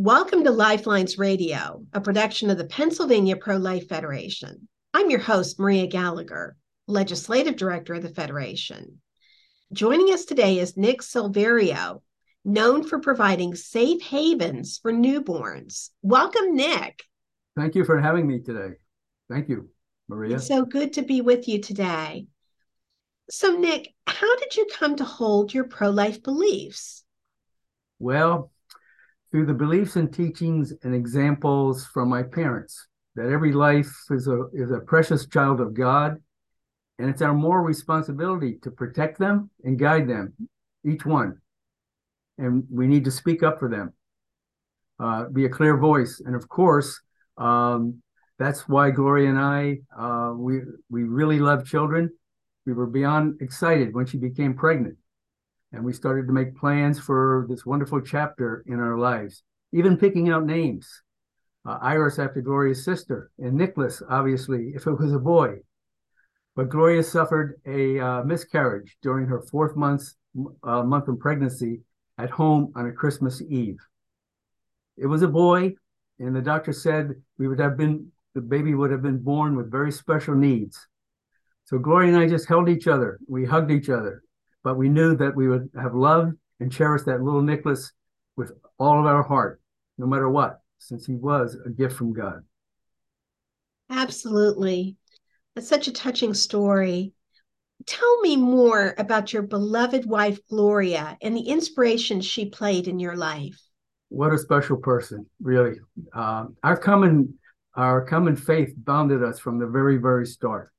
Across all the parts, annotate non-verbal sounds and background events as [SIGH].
Welcome to Lifelines Radio, a production of the Pennsylvania Pro Life Federation. I'm your host, Maria Gallagher, Legislative Director of the Federation. Joining us today is Nick Silverio, known for providing safe havens for newborns. Welcome, Nick. Thank you for having me today. Thank you, Maria. It's so good to be with you today. So, Nick, how did you come to hold your pro life beliefs? Well, through the beliefs and teachings and examples from my parents that every life is a is a precious child of God, and it's our moral responsibility to protect them and guide them, each one. And we need to speak up for them, uh, be a clear voice, and of course, um, that's why Gloria and I uh, we we really love children. We were beyond excited when she became pregnant and we started to make plans for this wonderful chapter in our lives, even picking out names. Uh, Iris after Gloria's sister, and Nicholas, obviously, if it was a boy. But Gloria suffered a uh, miscarriage during her fourth month, uh, month of pregnancy at home on a Christmas Eve. It was a boy, and the doctor said we would have been the baby would have been born with very special needs. So Gloria and I just held each other. We hugged each other but we knew that we would have loved and cherished that little Nicholas with all of our heart, no matter what, since he was a gift from God. Absolutely. That's such a touching story. Tell me more about your beloved wife, Gloria, and the inspiration she played in your life. What a special person, really. Uh, our common our common faith bounded us from the very, very start.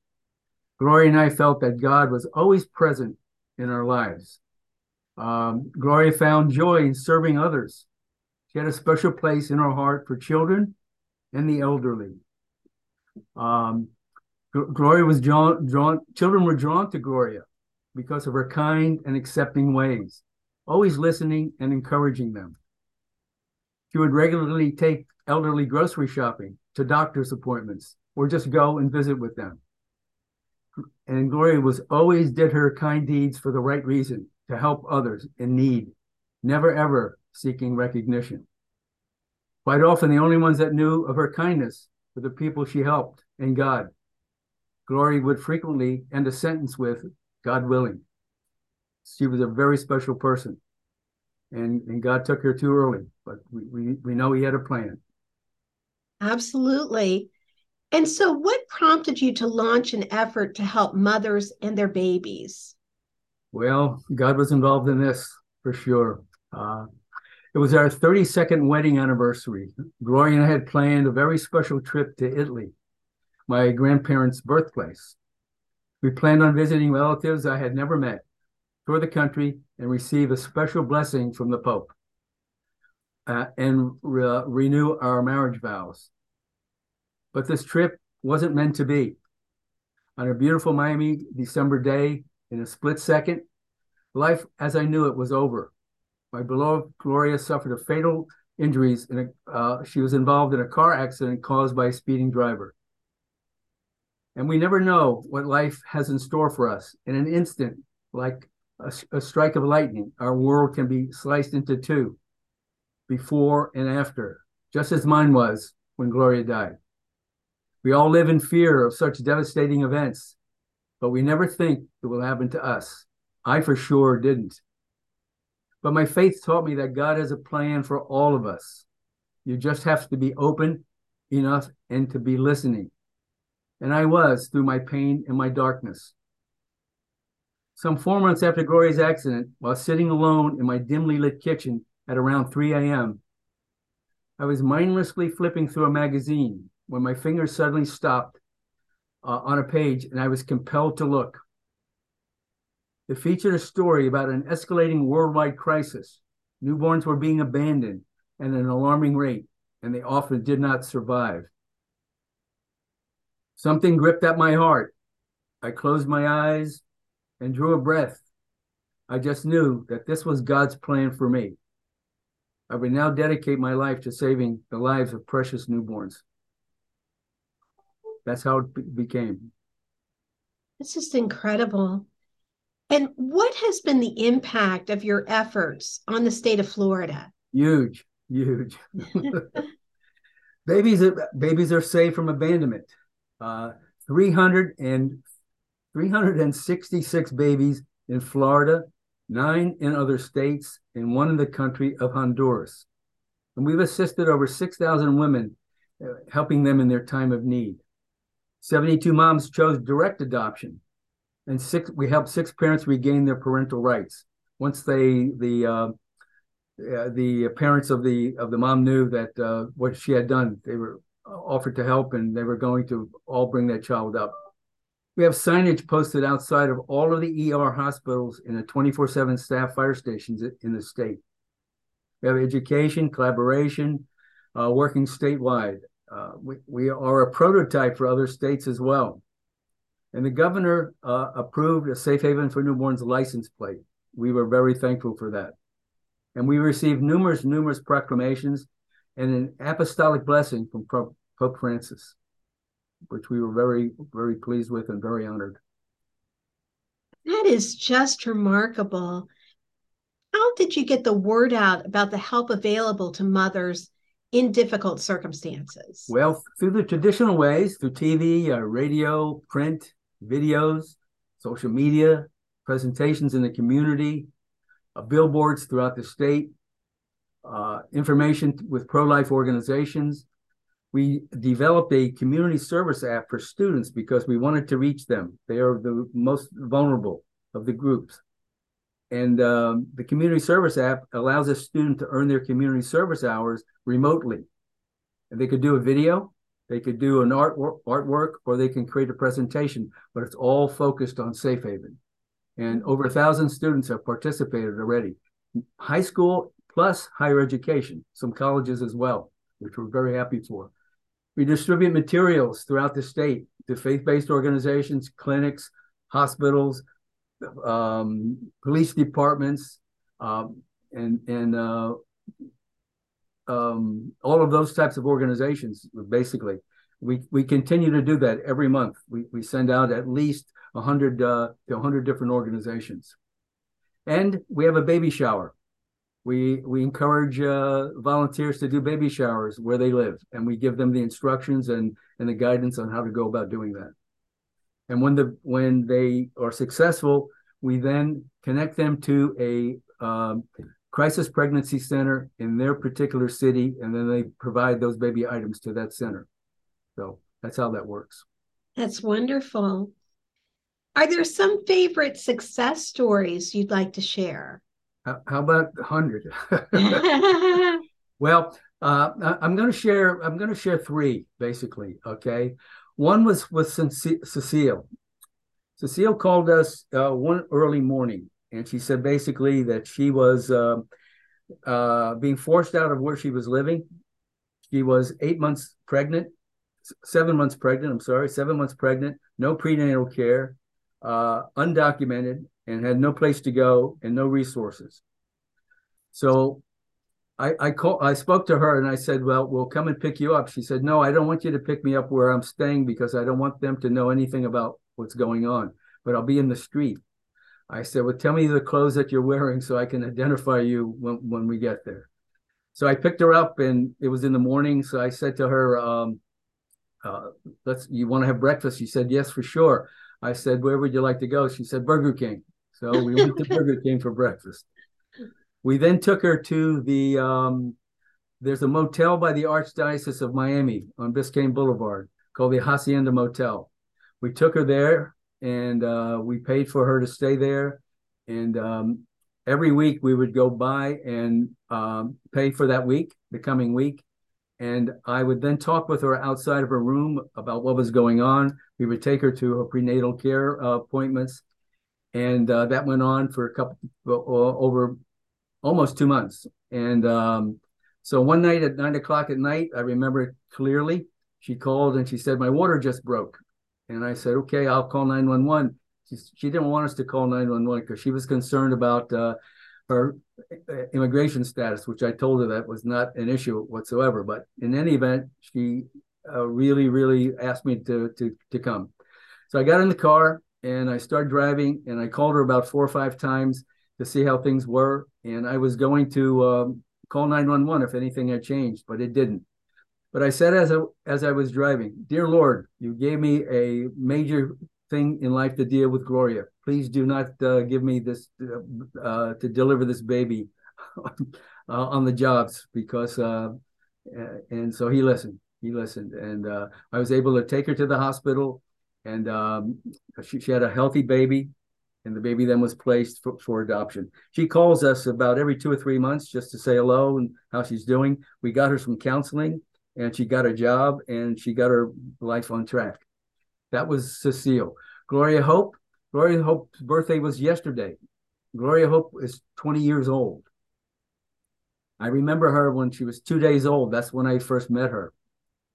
Gloria and I felt that God was always present in our lives. Um, Gloria found joy in serving others. She had a special place in her heart for children and the elderly. Um, Gloria was drawn, drawn, children were drawn to Gloria because of her kind and accepting ways, always listening and encouraging them. She would regularly take elderly grocery shopping to doctor's appointments or just go and visit with them and Gloria was always did her kind deeds for the right reason to help others in need, never ever seeking recognition. Quite often, the only ones that knew of her kindness were the people she helped and God. Gloria would frequently end a sentence with, God willing. She was a very special person. And, and God took her too early, but we, we, we know He had a plan. Absolutely. And so, what prompted you to launch an effort to help mothers and their babies? Well, God was involved in this for sure. Uh, it was our 32nd wedding anniversary. Gloria and I had planned a very special trip to Italy, my grandparents' birthplace. We planned on visiting relatives I had never met, tour the country, and receive a special blessing from the Pope, uh, and re- renew our marriage vows. But this trip wasn't meant to be. On a beautiful Miami December day, in a split second, life as I knew it was over. My beloved Gloria suffered a fatal injuries. In a, uh, she was involved in a car accident caused by a speeding driver. And we never know what life has in store for us. In an instant, like a, a strike of lightning, our world can be sliced into two, before and after, just as mine was when Gloria died. We all live in fear of such devastating events, but we never think it will happen to us. I for sure didn't. But my faith taught me that God has a plan for all of us. You just have to be open enough and to be listening. And I was through my pain and my darkness. Some four months after Gloria's accident, while sitting alone in my dimly lit kitchen at around 3 a.m., I was mindlessly flipping through a magazine when my fingers suddenly stopped uh, on a page and I was compelled to look. It featured a story about an escalating worldwide crisis. Newborns were being abandoned at an alarming rate, and they often did not survive. Something gripped at my heart. I closed my eyes and drew a breath. I just knew that this was God's plan for me. I would now dedicate my life to saving the lives of precious newborns. That's how it became. It's just incredible. And what has been the impact of your efforts on the state of Florida? Huge, huge. [LAUGHS] babies, babies are safe from abandonment. Uh, 300 and 366 babies in Florida, nine in other states, and one in the country of Honduras. And we've assisted over 6,000 women, uh, helping them in their time of need. 72 moms chose direct adoption, and six we helped six parents regain their parental rights once they the uh, uh, the parents of the of the mom knew that uh, what she had done. They were offered to help, and they were going to all bring that child up. We have signage posted outside of all of the ER hospitals in the 24/7 staff fire stations in the state. We have education, collaboration, uh, working statewide. Uh, we, we are a prototype for other states as well. And the governor uh, approved a Safe Haven for Newborns license plate. We were very thankful for that. And we received numerous, numerous proclamations and an apostolic blessing from Pope Francis, which we were very, very pleased with and very honored. That is just remarkable. How did you get the word out about the help available to mothers in difficult circumstances? Well, through the traditional ways, through TV, uh, radio, print, videos, social media, presentations in the community, uh, billboards throughout the state, uh, information with pro life organizations. We developed a community service app for students because we wanted to reach them. They are the most vulnerable of the groups. And um, the community service app allows a student to earn their community service hours remotely. And they could do a video, they could do an art artwork, or they can create a presentation, but it's all focused on Safe Haven. And over a thousand students have participated already. High school plus higher education, some colleges as well, which we're very happy for. We distribute materials throughout the state to faith-based organizations, clinics, hospitals, um, police departments, um, and and uh, um, all of those types of organizations. Basically, we we continue to do that every month. We we send out at least hundred uh, to hundred different organizations, and we have a baby shower. We we encourage uh, volunteers to do baby showers where they live, and we give them the instructions and and the guidance on how to go about doing that. And when the when they are successful, we then connect them to a um, crisis pregnancy center in their particular city, and then they provide those baby items to that center. So that's how that works. That's wonderful. Are there some favorite success stories you'd like to share? How, how about hundred? [LAUGHS] [LAUGHS] well, uh, I'm going to share. I'm going to share three basically. Okay, one was with Cecile. Cecile called us uh, one early morning, and she said basically that she was uh, uh, being forced out of where she was living. She was eight months pregnant, seven months pregnant. I'm sorry, seven months pregnant. No prenatal care, uh, undocumented, and had no place to go and no resources. So I I, call, I spoke to her and I said, "Well, we'll come and pick you up." She said, "No, I don't want you to pick me up where I'm staying because I don't want them to know anything about what's going on, but I'll be in the street." I said, "Well, tell me the clothes that you're wearing so I can identify you when when we get there." So I picked her up and it was in the morning. So I said to her, um, uh, "Let's. You want to have breakfast?" She said, "Yes, for sure." I said, "Where would you like to go?" She said, "Burger King." So we went to [LAUGHS] Burger King for breakfast. We then took her to the um, there's a motel by the Archdiocese of Miami on Biscayne Boulevard called the Hacienda Motel. We took her there and uh, we paid for her to stay there. And um, every week we would go by and um, pay for that week, the coming week. And I would then talk with her outside of her room about what was going on. We would take her to her prenatal care uh, appointments. And uh, that went on for a couple, over almost two months. And um, so one night at nine o'clock at night, I remember clearly, she called and she said, My water just broke. And I said, Okay, I'll call 911. She, she didn't want us to call 911 because she was concerned about uh, her uh, immigration status, which I told her that was not an issue whatsoever. But in any event, she uh, really, really asked me to, to, to come. So I got in the car and I started driving and I called her about four or five times to see how things were. And I was going to um, call 911 if anything had changed, but it didn't. But I said as I, as I was driving, Dear Lord, you gave me a major thing in life to deal with Gloria. Please do not uh, give me this uh, uh to deliver this baby [LAUGHS] on the jobs because, uh, and so he listened. He listened, and uh, I was able to take her to the hospital, and um, she, she had a healthy baby and the baby then was placed for, for, adoption. She calls us about every two or three months just to say hello and how she's doing. We got her some counseling and she got a job and she got her life on track. That was Cecile. Gloria Hope. Gloria Hope's birthday was yesterday. Gloria Hope is 20 years old. I remember her when she was two days old. That's when I first met her.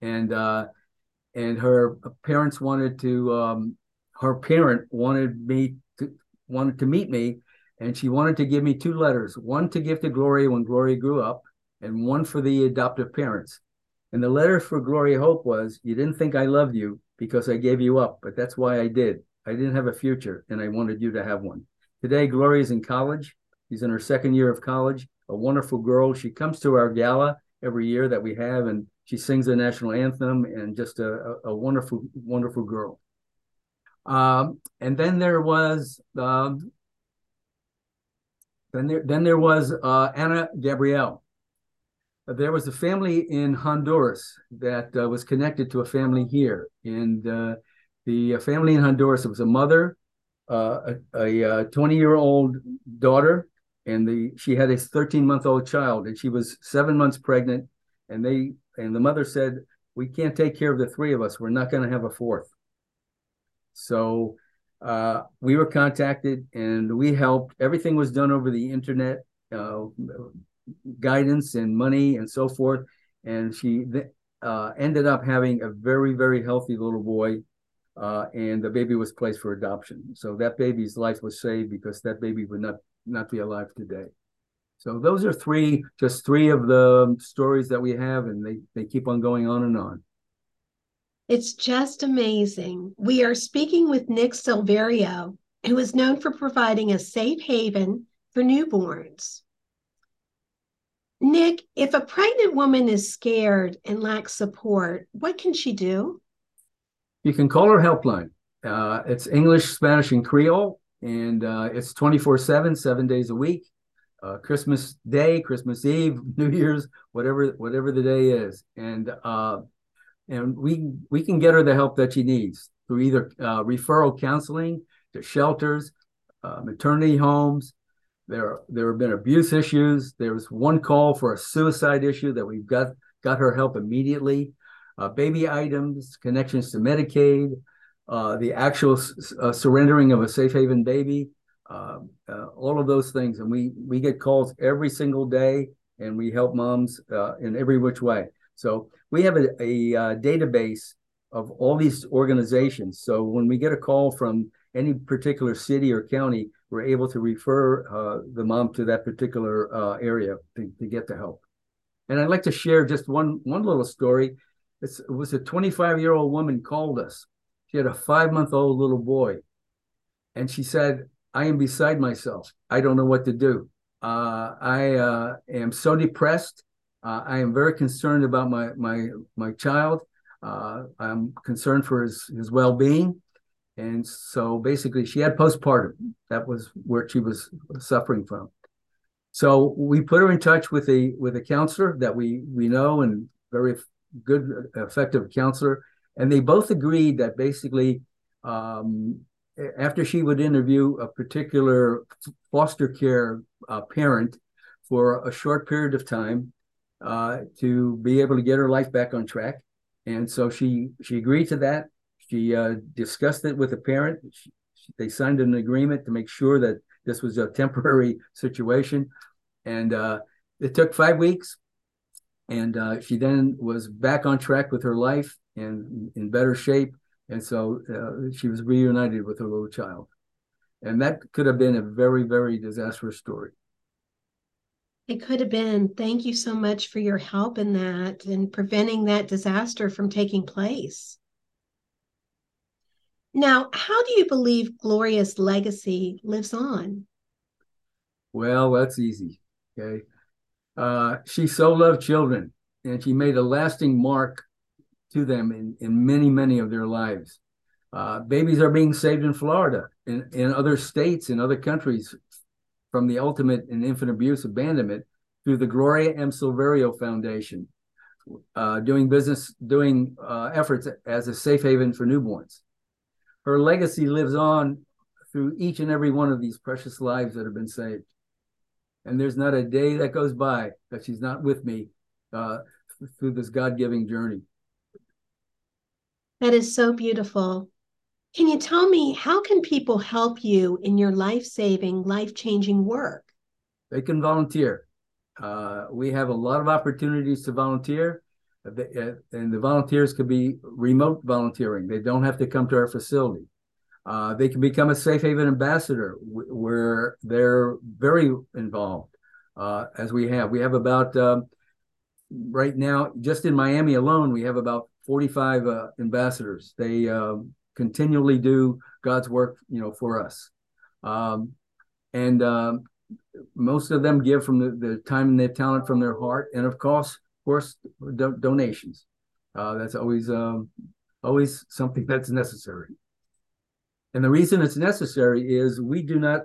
And uh, and her parents wanted to um, her parent wanted me wanted to meet me and she wanted to give me two letters one to give to gloria when gloria grew up and one for the adoptive parents and the letter for Gloria Hope was, You didn't think I loved you because I gave you up, but that's why I did. I didn't have a future and I wanted you to have one. Today, Gloria's in college. She's in her second year of college, a wonderful girl. She comes to our gala every year that we have and she sings the national anthem and just a, a, a wonderful, wonderful girl. Um, and then there was um, then there then there was uh, Anna Gabrielle there was a family in Honduras that uh, was connected to a family here. And uh, the family in Honduras, it was a mother, uh, a 20 year old daughter, and the she had a 13 month old child, and she was seven months pregnant. And they and the mother said, "We can't take care of the three of us. We're not going to have a fourth. So uh, we were contacted, and we helped. Everything was done over the internet. Uh, guidance and money and so forth. And she uh, ended up having a very, very healthy little boy. Uh, and the baby was placed for adoption. So that baby's life was saved because that baby would not not be alive today. So those are three, just three of the stories that we have, and they they keep on going on and on. It's just amazing. We are speaking with Nick Silverio, who is known for providing a safe haven for newborns. Nick, if a pregnant woman is scared and lacks support, what can she do? You can call her helpline. Uh, it's English, Spanish, and Creole, and uh, it's 24 7, seven days a week. Uh, Christmas Day, Christmas Eve, [LAUGHS] New Year's, whatever whatever the day is, and uh, and we we can get her the help that she needs through either uh, referral counseling to shelters, uh, maternity homes, there, there have been abuse issues. There was one call for a suicide issue that we've got got her help immediately. Uh, baby items, connections to Medicaid, uh, the actual uh, surrendering of a safe haven baby, um, uh, all of those things, and we we get calls every single day, and we help moms in every which way. So we have a, a uh, database of all these organizations. So when we get a call from any particular city or county, we're able to refer uh, the mom to that particular uh, area to, to, get the help. And I'd like to share just one one little story. It's, it was a 25 year old woman called us. She had a five month old little boy, and she said, "I am beside myself. I don't know what to do. Uh, I uh, am so depressed. Uh, I am very concerned about my my my child. Uh, I'm concerned for his his well being." And so basically, she had postpartum. That was where she was suffering from. So we put her in touch with a with a counselor that we we know and very good, effective counselor. And they both agreed that basically, um, after she would interview a particular foster care uh, parent for a short period of time uh, to be able to get her life back on track, and so she she agreed to that she uh, discussed it with the parent. She, she, they signed an agreement to make sure that this was a temporary [LAUGHS] situation. And uh, it took five weeks. And uh, she then was back on track with her life and in better shape. And so uh, she was reunited with her little child. And that could have been a very, very disastrous story. It could have been. Thank you so much for your help in that and preventing that disaster from taking place. Now, how do you believe Gloria's legacy lives on? Well, that's easy. Okay. Uh, she so loved children, and she made a lasting mark to them in, in many, many of their lives. Uh, babies are being saved in Florida, in, in other states, in other countries, from the ultimate and infant abuse abandonment through the Gloria M. Silverio Foundation, uh, doing business, doing uh, efforts as a safe haven for newborns. Her legacy lives on through each and every one of these precious lives that have been saved. And there's not a day that goes by that she's not with me uh, through this God giving journey. That is so beautiful. Can you tell me how can people help you in your life-saving, life-changing work? They can volunteer. Uh, we have a lot of opportunities to volunteer, uh, and the volunteers could be remote volunteering. They don't have to come to our facility. Uh, they can become a safe haven ambassador, where they're very involved. Uh, as we have, we have about um, right now, just in Miami alone, we have about 45 uh, ambassadors. They um, continually do God's work, you know, for us. Um, and um, most of them give from the, the time and their talent from their heart, and of course, of course, do- donations. Uh, that's always um, always something that's necessary. And the reason it's necessary is we do not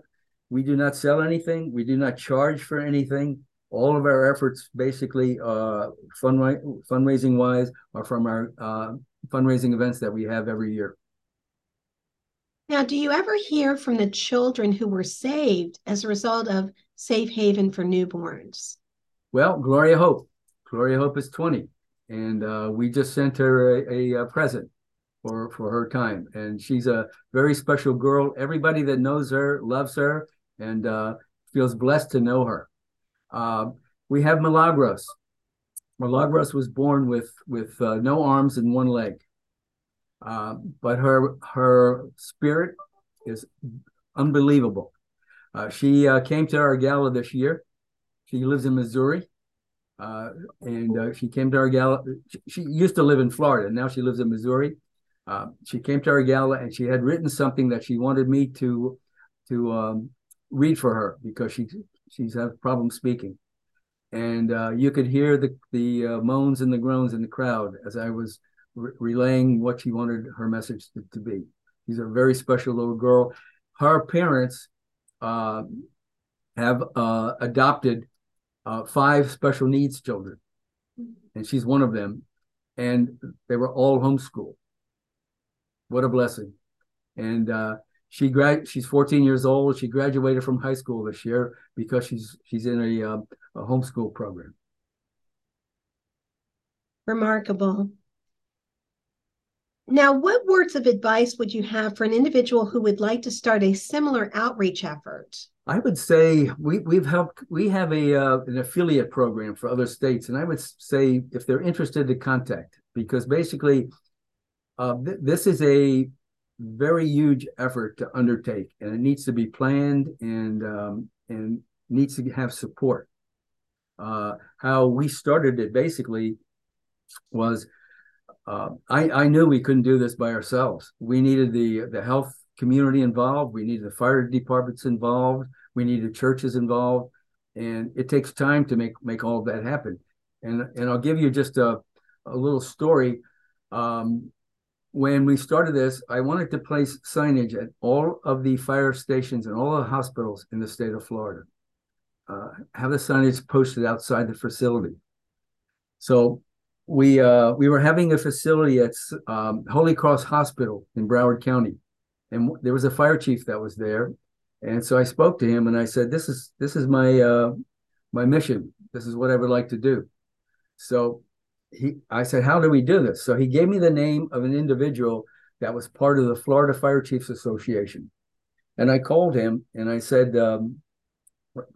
we do not sell anything. We do not charge for anything. All of our efforts, basically, uh, fundraising wise, are from our uh, fundraising events that we have every year. Now, do you ever hear from the children who were saved as a result of Safe Haven for Newborns? Well, Gloria Hope. Gloria Hope is 20, and uh, we just sent her a, a, present for, for her time. And she's a very special girl. Everybody that knows her loves her and uh, feels blessed to know her. Uh, we have Milagros. Milagros was born with, with uh, no arms and one leg. Uh, but her her spirit is unbelievable. Uh, she uh, came to our gala this year. She lives in Missouri, uh, and uh, she came to our gala. She, she, used to live in Florida. Now she lives in Missouri. Uh, she came to our gala, and she had written something that she wanted me to to um, read for her because she she's had problem speaking, and you could hear the the moans and the groans in the crowd as I was re- relaying what she wanted her message to, to, be. She's a very special little girl. Her parents uh, have uh, adopted uh, five special needs children, and she's one of them. And they were all homeschooled. What a blessing! And uh, she grad she's 14 years old. She graduated from high school this year because she's she's in a, uh, a homeschool program. Remarkable. Now, what words of advice would you have for an individual who would like to start a similar outreach effort? I would say we we've helped. We have a uh, an affiliate program for other states, and I would say if they're interested to contact because basically, uh, th- this is a very huge effort to undertake, and it needs to be planned and um, and needs to have support. Uh, how we started it basically was uh, I, I knew we couldn't do this by ourselves. We needed the the health community involved. We needed the fire departments involved. We needed churches involved, and it takes time to make make all of that happen. And and I'll give you just a a little story. Um, when we started this, I wanted to place signage at all of the fire stations and all the hospitals in the state of Florida. Uh, have the signage posted outside the facility. So we uh, we were having a facility at um, Holy Cross Hospital in Broward County, and there was a fire chief that was there, and so I spoke to him and I said, "This is this is my uh, my mission. This is what I would like to do." So he, I said, "How do we do this?" So he gave me the name of an individual that was part of the Florida Fire Chiefs Association, and I called him and I said, um,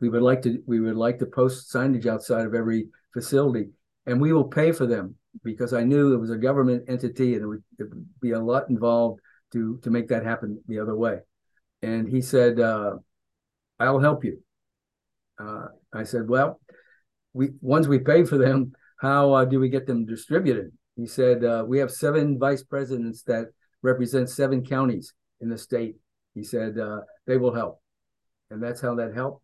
"We would like to we would like to post signage outside of every facility." And we will pay for them because I knew it was a government entity and it would, it would be a lot involved to to make that happen the other way. And he said, uh, "I'll help you." Uh, I said, "Well, we once we pay for them, how uh, do we get them distributed?" He said, uh, "We have seven vice presidents that represent seven counties in the state." He said, uh, "They will help," and that's how that helped.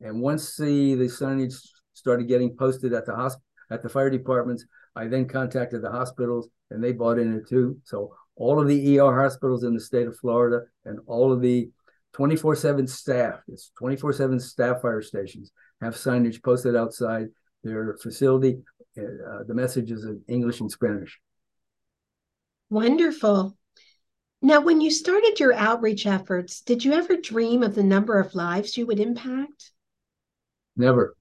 And once the the signage started getting posted at the hospital at the fire departments. I then contacted the hospitals and they bought in it too. So all of the ER hospitals in the state of Florida and all of the 24/7 staff, it's 24/7 staff fire stations have signage posted outside their facility. Uh, the message is in English and Spanish. Wonderful. Now, when you started your outreach efforts, did you ever dream of the number of lives you would impact? Never,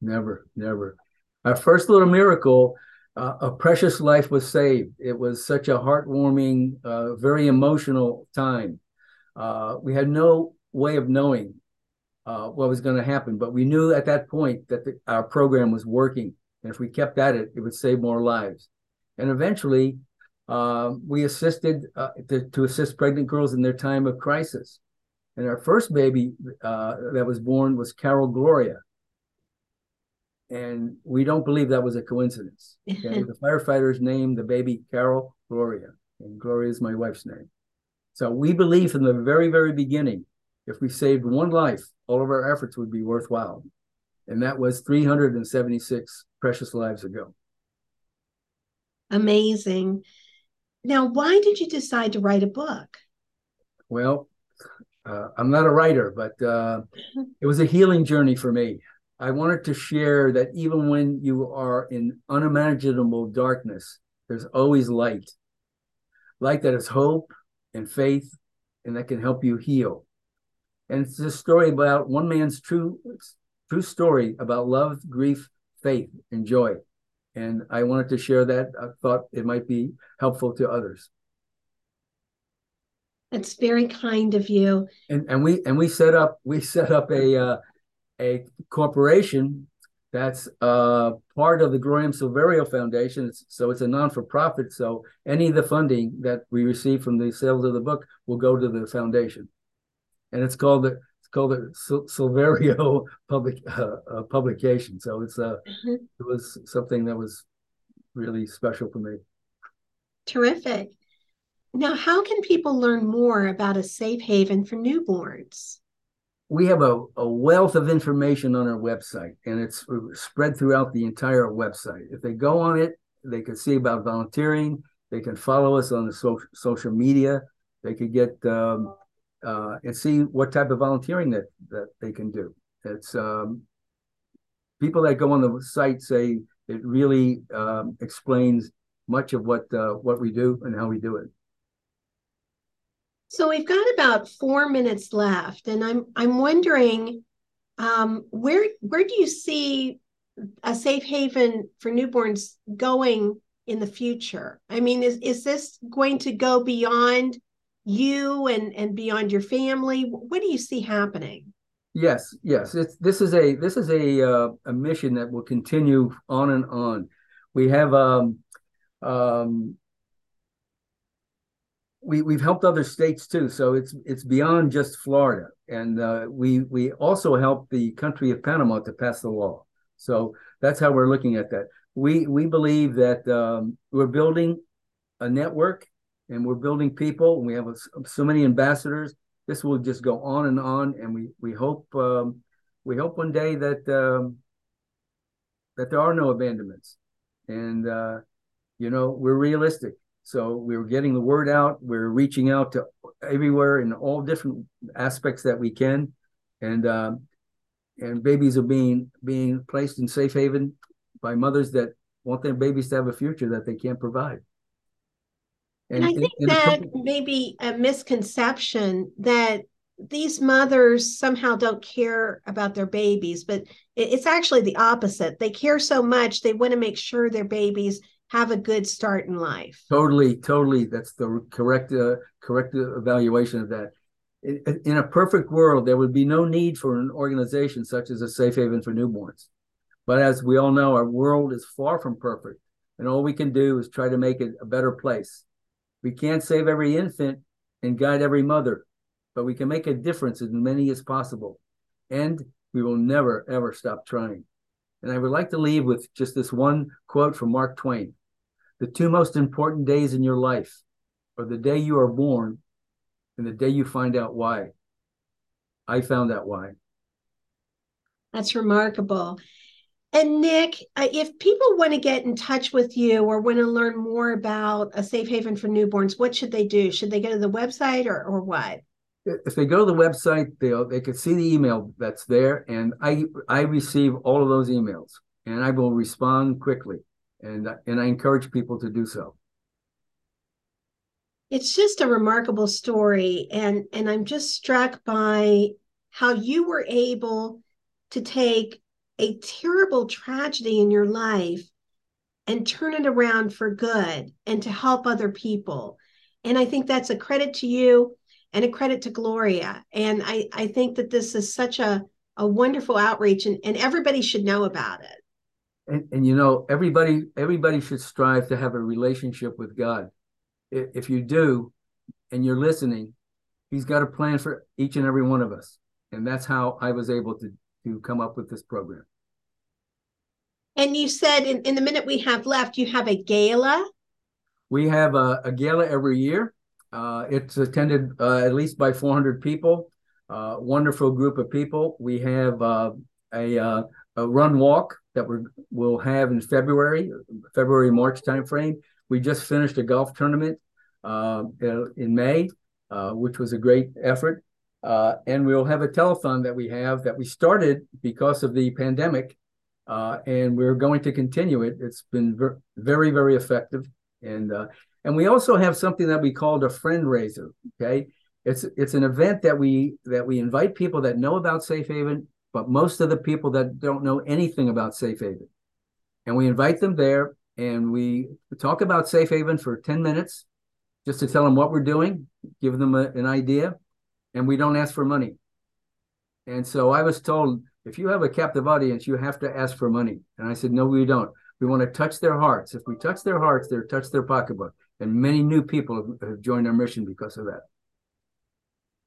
never, never. Our first little miracle, uh, a precious life was saved. It was such a heartwarming, uh, very emotional time. Uh, we had no way of knowing uh, what was going to happen, but we knew at that point that the, our program was working. And if we kept at it, it would save more lives. And eventually, uh, we assisted uh, to, to, assist pregnant girls in their time of crisis. And our first baby that was born was Carol Gloria and we don't believe that was a coincidence. Okay? [LAUGHS] the firefighters named the baby Carol Gloria, and Gloria is my wife's name. So we believe from the very, very beginning, if we saved one life, all of our efforts would be worthwhile. And that was 376 precious lives ago. Amazing. Now, why did you decide to write a book? Well, uh, I'm not a writer, but uh, [LAUGHS] it was a healing journey for me. I wanted to share that even when you are in unimaginable darkness, there's always light. Light that is hope and faith and that can help you heal. And it's a story about one man's true true story about love, grief, faith, and joy. And I wanted to share that. I thought it might be helpful to others. That's very kind of you. And and we and we set up we set up a uh, a corporation that's uh, part of the Gloria M. Silverio Foundation. It's, so it's a non-for-profit. So any of the funding that we receive from the sales of the book will go to the foundation, and it's called the it's called the Silverio [LAUGHS] public uh, uh, publication. So it's uh, mm-hmm. it was something that was really special for me. Terrific. Now, how can people learn more about a safe haven for newborns? We have a, a wealth of information on our website and it's spread throughout the entire website. If they go on it, they can see about volunteering. They can follow us on the social, social media. They could get um, uh, and see what type of volunteering that, that they can do. It's um, people that go on the site say it really um, explains much of what uh, what we do and how we do it. So we've got about four minutes left, and I'm I'm wondering um, where where do you see a safe haven for newborns going in the future? I mean, is is this going to go beyond you and and beyond your family? What do you see happening? Yes, yes. It's this is a this is a uh, a mission that will continue on and on. We have um, um, we we've helped other states too, so it's it's beyond just Florida, and uh, we we also help the country of Panama to pass the law. So that's how we're looking at that. We we believe that um, we're building a network, and we're building people, and we have a, so many ambassadors. This will just go on and on, and we we hope um, we hope one day that um, that there are no abandonments, and uh, you know we're realistic so we were getting the word out. We are reaching out to everywhere in all different aspects that we can, and uh, and babies are being being placed in safe haven by mothers that want their babies to have a future that they can't provide. And, and I think that may be a misconception that these mothers somehow don't care about their babies, but it's actually the opposite. They care so much, they want to make sure their babies have a good start in life. Totally, totally. That's the correct uh, correct evaluation of that. In, in a perfect world, there would be no need for an organization such as a safe haven for newborns. But as we all know, our world is far from perfect, and all we can do is try to make it a better place. We can't save every infant and guide every mother, but we can make a difference as many as possible. And we will never, ever stop trying. And I would like to leave with just this one quote from Mark Twain the two most important days in your life are the day you are born and the day you find out why. I found out why. That's remarkable. And Nick, if people want to get in touch with you or want to learn more about a safe haven for newborns, what should they do? Should they go to the website or, or what? If they go to the website, they they can see the email that's there, and I I receive all of those emails, and I will respond quickly, and and I encourage people to do so. It's just a remarkable story, and and I'm just struck by how you were able to take a terrible tragedy in your life and turn it around for good and to help other people. And I think that's a credit to you and a credit to Gloria. And I, I think that this is such a, a wonderful outreach and, and everybody should know about it. And, and you know, everybody everybody should strive to have a relationship with God. If you do and you're listening, he's got a plan for each and every one of us. And that's how I was able to to come up with this program. And you said in, in the minute we have left, you have a gala. We have a, a gala every year. Uh, it's attended uh, at least by 400 people. Uh, wonderful group of people. We have uh, a, uh, a run walk that we will have in February, February March timeframe. We just finished a golf tournament uh, in May, which was a great effort. Uh, and we'll have a telethon that we have that we started because of the pandemic, uh, and we're going to continue it. It's been ver- very, very effective, and uh, and we also have something that we called a friend raiser. Okay, it's it's an event that we that we invite people that know about Safe Haven, but most of the people that don't know anything about Safe Haven, and we invite them there, and we talk about Safe Haven for ten minutes, just to tell them what we're doing, give them a, an idea and we don't ask for money. And so I was told, if you have a captive audience, you have to ask for money. And I said, no, we don't. We want to touch their hearts. If we touch their hearts, they'll touch their pocketbook. And many new people have, have joined our mission because of that.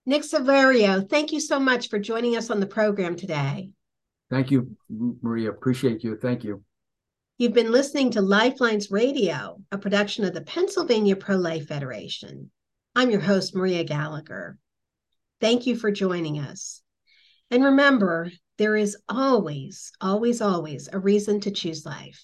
Nick Silverio, thank you so much for joining us on the program today. Thank you, Maria. Appreciate you. Thank you. You've been listening to Lifelines Radio, a production of the Pennsylvania Pro Life Federation. I'm your host, Maria Gallagher. Thank you for joining us. And remember, there is always, always, always a reason to choose life.